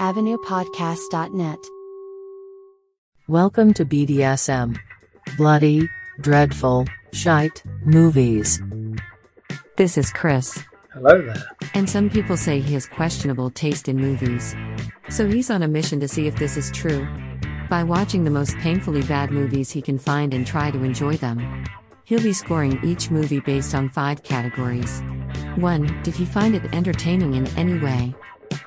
avenuepodcast.net. Welcome to BDSM. Bloody, dreadful, shite, movies. This is Chris, Hello there. and some people say he has questionable taste in movies. So he's on a mission to see if this is true. By watching the most painfully bad movies he can find and try to enjoy them. He'll be scoring each movie based on five categories. 1. Did he find it entertaining in any way?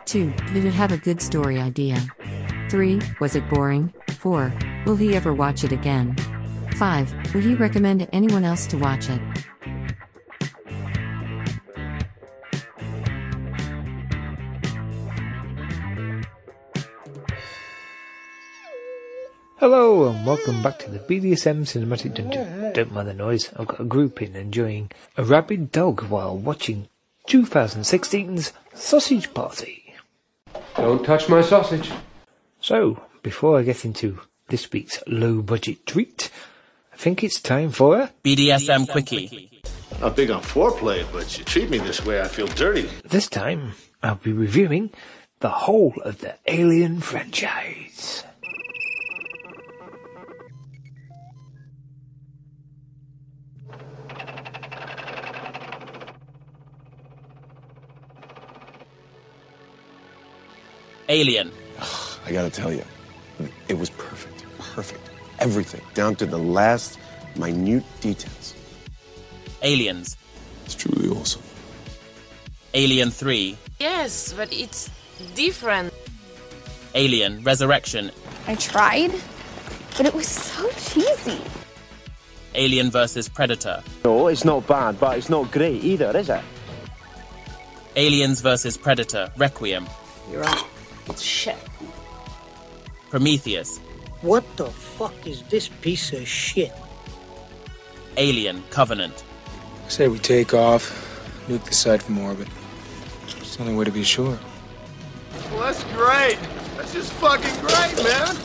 2. Did it have a good story idea? 3. Was it boring? 4. Will he ever watch it again? 5. Would he recommend anyone else to watch it? Hello and welcome back to the BDSM Cinematic Dungeon. Don't mind the noise, I've got a group in enjoying a rabid dog while watching 2016's Sausage Party. Don't touch my sausage. So, before I get into this week's low budget treat, I think it's time for a BDSM Quickie. I'm big on foreplay, but you treat me this way, I feel dirty. This time, I'll be reviewing the whole of the Alien franchise. Alien. I gotta tell you, it was perfect. Perfect. Everything, down to the last minute details. Aliens. It's truly awesome. Alien 3. Yes, but it's different. Alien Resurrection. I tried, but it was so cheesy. Alien versus Predator. No, it's not bad, but it's not great either, is it? Aliens versus Predator. Requiem. You're right. It's shit. Prometheus. What the fuck is this piece of shit? Alien Covenant. Say we take off, nuke the site from orbit. It's the only way to be sure. Well, that's great. That's just fucking great, man.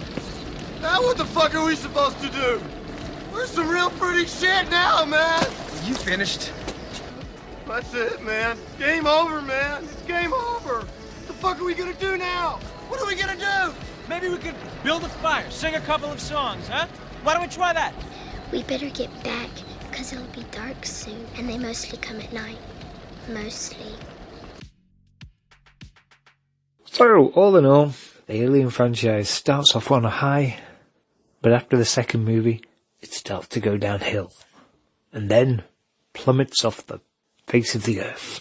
Now what the fuck are we supposed to do? We're some real pretty shit now, man. You finished? That's it, man. Game over, man. It's game over. What the fuck are we gonna do now? What are we gonna do? Maybe we could build a fire, sing a couple of songs, huh? Why don't we try that? We better get back, because it'll be dark soon, and they mostly come at night. Mostly. So, all in all, the Alien franchise starts off on a high, but after the second movie, it starts to go downhill, and then plummets off the face of the earth.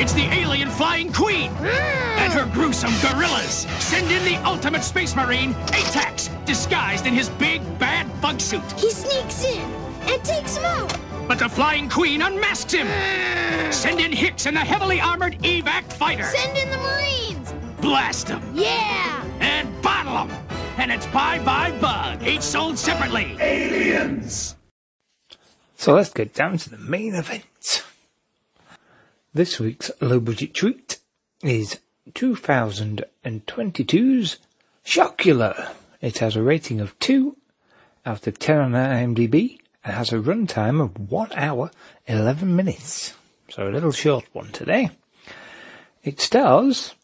It's the alien flying queen hmm. and her gruesome gorillas. Send in the ultimate space marine, Atax, disguised in his big bad bug suit. He sneaks in and takes him out. But the flying queen unmasks him. Hmm. Send in Hicks and the heavily armored evac fighter. Send in the Marines. Blast them Yeah. and bottle them. And it's bye bye bug, each sold separately. Aliens. So let's get down to the main event. This week's low budget treat is 2022's Sharkula. It has a rating of 2 out of 10 on IMDb and has a runtime of 1 hour 11 minutes. So a little short one today. It stars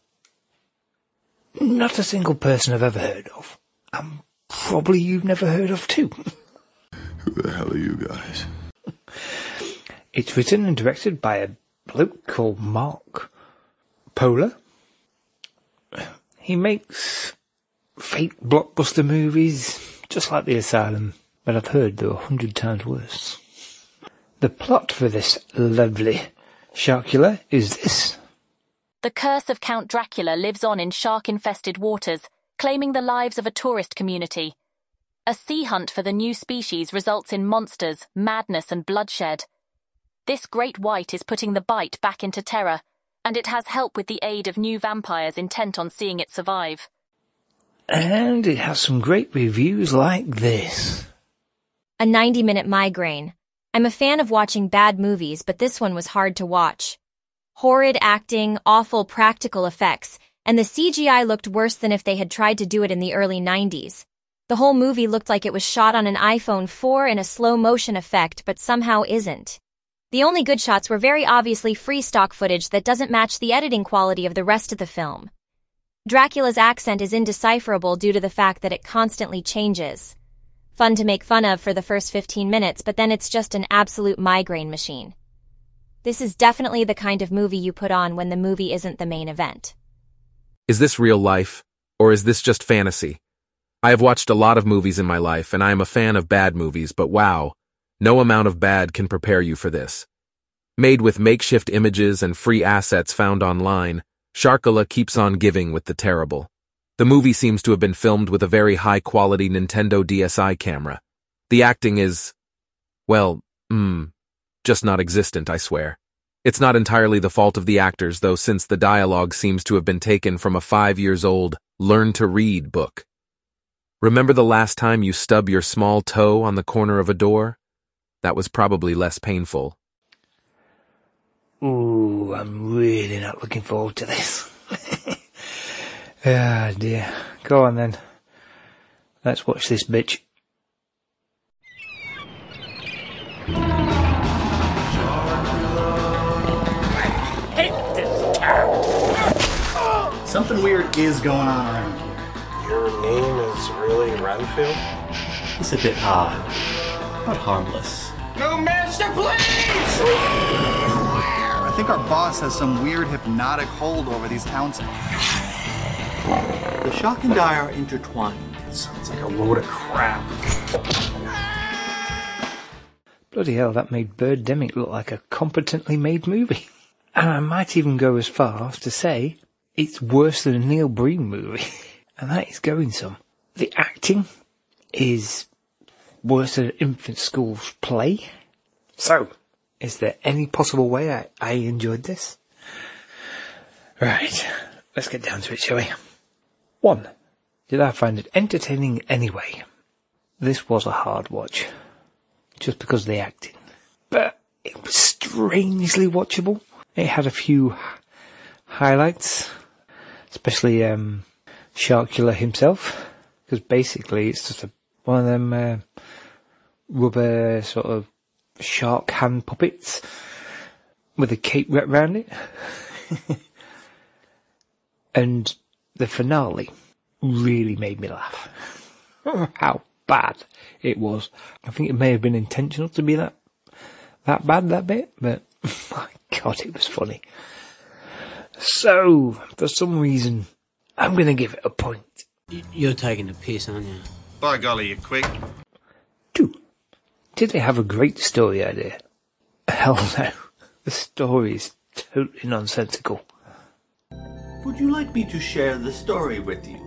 not a single person I've ever heard of. And probably you've never heard of too. Who the hell are you guys? It's written and directed by a bloke called Mark Polonia. He makes fake blockbuster movies, just like The Asylum, but I've heard they're a hundred times worse. The plot for this lovely Sharkula is this. The curse of Count Dracula lives on in shark infested waters, claiming the lives of a tourist community. A sea hunt for the new species results in monsters, madness, and bloodshed. This great white is putting the bite back into terror, and it has help with the aid of new vampires intent on seeing it survive. And it has some great reviews like this. A 90 minute migraine. I'm a fan of watching bad movies, but this one was hard to watch. Horrid acting, awful practical effects, and the CGI looked worse than if they had tried to do it in the early 90s. The whole movie looked like it was shot on an iPhone 4 in a slow motion effect, but somehow isn't. The only good shots were very obviously free stock footage that doesn't match the editing quality of the rest of the film. Dracula's accent is indecipherable due to the fact that it constantly changes. Fun to make fun of for the first 15 minutes, but then it's just an absolute migraine machine. This is definitely the kind of movie you put on when the movie isn't the main event. Is this real life, or is this just fantasy? I have watched a lot of movies in my life, and I am a fan of bad movies, but wow, no amount of bad can prepare you for this. Made with makeshift images and free assets found online, Sharkula keeps on giving with the terrible. The movie seems to have been filmed with a very high-quality Nintendo DSi camera. The acting is, well, hmm, just not existent, I swear. It's not entirely the fault of the actors, though, since the dialogue seems to have been taken from a five years old Learn to Read book. Remember the last time you stub your small toe on the corner of a door? That was probably less painful. Ooh, I'm really not looking forward to this. ah, dear. Go on then. Let's watch this bitch. hate this town. Something weird is going on around here. Your name is really Renfield? It's a bit odd, but harmless. No master, please! I think our boss has some weird hypnotic hold over these townsmen. The shock and die are intertwined. Sounds like a load of crap. Bloody hell, that made Birdemic look like a competently made movie. And I might even go as far as to say it's worse than a Neil Breen movie. and that is going some. The acting is worse than an infant school's play. So, is there any possible way I, I enjoyed this? Right, let's get down to it, shall we? One, did I find it entertaining anyway? This was a hard watch, just because of the acting. But it was strangely watchable. It had a few highlights, especially um, Sharkula himself, because basically it's just a, one of them uh, rubber sort of shark hand puppets with a cape wrapped around it. and the finale really made me laugh. How bad it was. I think it may have been intentional to be that that bad that bit, but my god, it was funny. So, for some reason, I'm gonna give it a point. You're taking a piss, aren't you? By golly, you're quick. Two. Did they have a great story idea? Hell no. The story is totally nonsensical. Would you like me to share the story with you?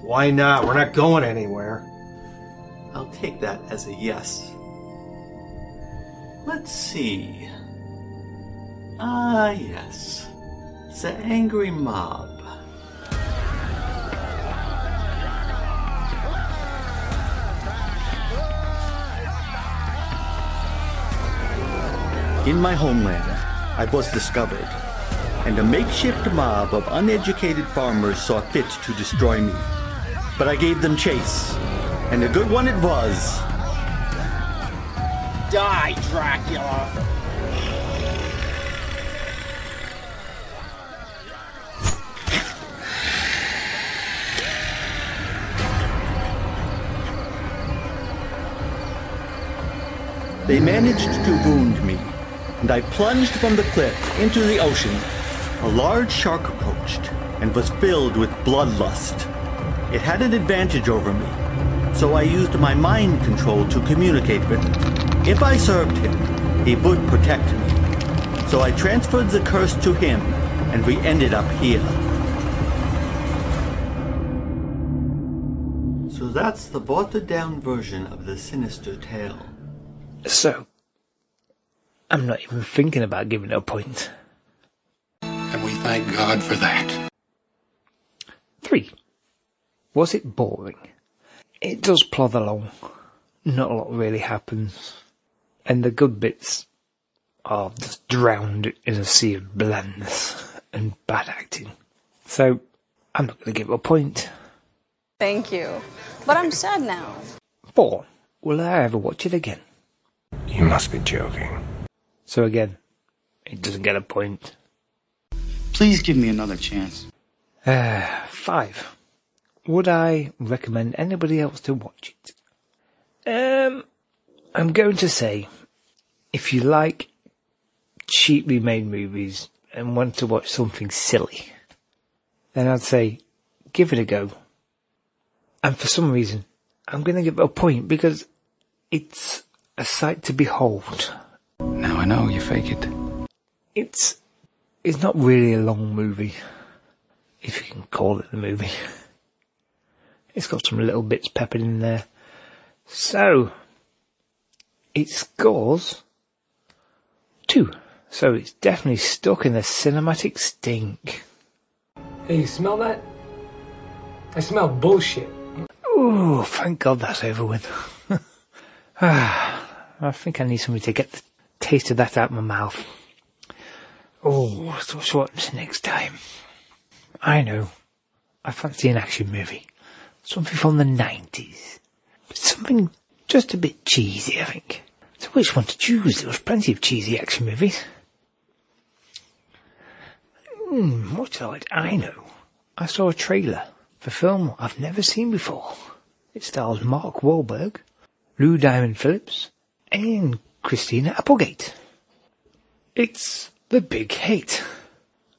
Why not? We're not going anywhere. I'll take that as a yes. Let's see. Ah, yes. It's the angry mob. In my homeland, I was discovered, and a makeshift mob of uneducated farmers saw fit to destroy me. But I gave them chase, and a good one it was. Die, Dracula! They managed to wound me, and I plunged from the cliff into the ocean. A large shark approached and was filled with bloodlust. It had an advantage over me, so I used my mind control to communicate with it. If I served him, he would protect me. So I transferred the curse to him, and we ended up here. So that's the watered down version of the sinister tale. So, I'm not even thinking about giving it a point. And we thank God for that. Three. Was it boring? It does plod along. Not a lot really happens. And the good bits are just drowned in a sea of blandness and bad acting. So, I'm not going to give it a point. Thank you. But I'm sad now. Four. Will I ever watch it again? You must be joking. So again, it doesn't get a point. Please give me another chance. Uh, five. Would I recommend anybody else to watch it? Um, I'm going to say, if you like cheaply made movies and want to watch something silly, then I'd say give it a go. And for some reason, I'm going to give it a point because it's a sight to behold. Now I know you fake it. It's it's not really a long movie, if you can call it a movie. It's got some little bits peppered in there. So, it scores two. So it's definitely stuck in the cinematic stink. Hey, you smell that? I smell bullshit. Ooh, thank God that's over with. ah, I think I need somebody to get the taste of that out of my mouth. Oh, so what's next time? I know. I fancy an action movie. Something from the 90s. But something just a bit cheesy, I think. So which one to choose? There was plenty of cheesy action movies. Hmm, what did I know? I saw a trailer for a film I've never seen before. It stars Mark Wahlberg, Lou Diamond Phillips, and Christina Applegate. It's The Big Hit.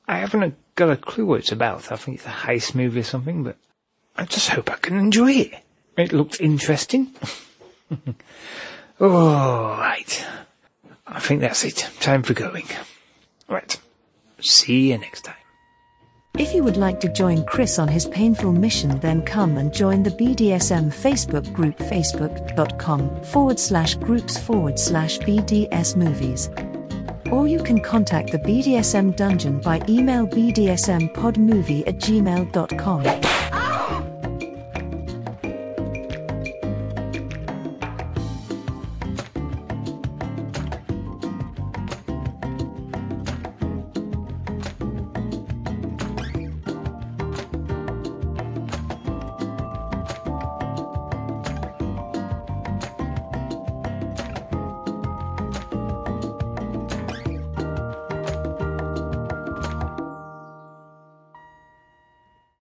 I haven't got a clue what it's about. I think it's a heist movie or something, but I just hope I can enjoy it. It looks interesting. oh, right. I think that's it. Time for going. Right. See you next time. If you would like to join Chris on his painful mission, then come and join the BDSM Facebook group facebook.com forward slash groups forward slash BDS movies. Or you can contact the BDSM dungeon by email bdsmpodmovie at gmail.com.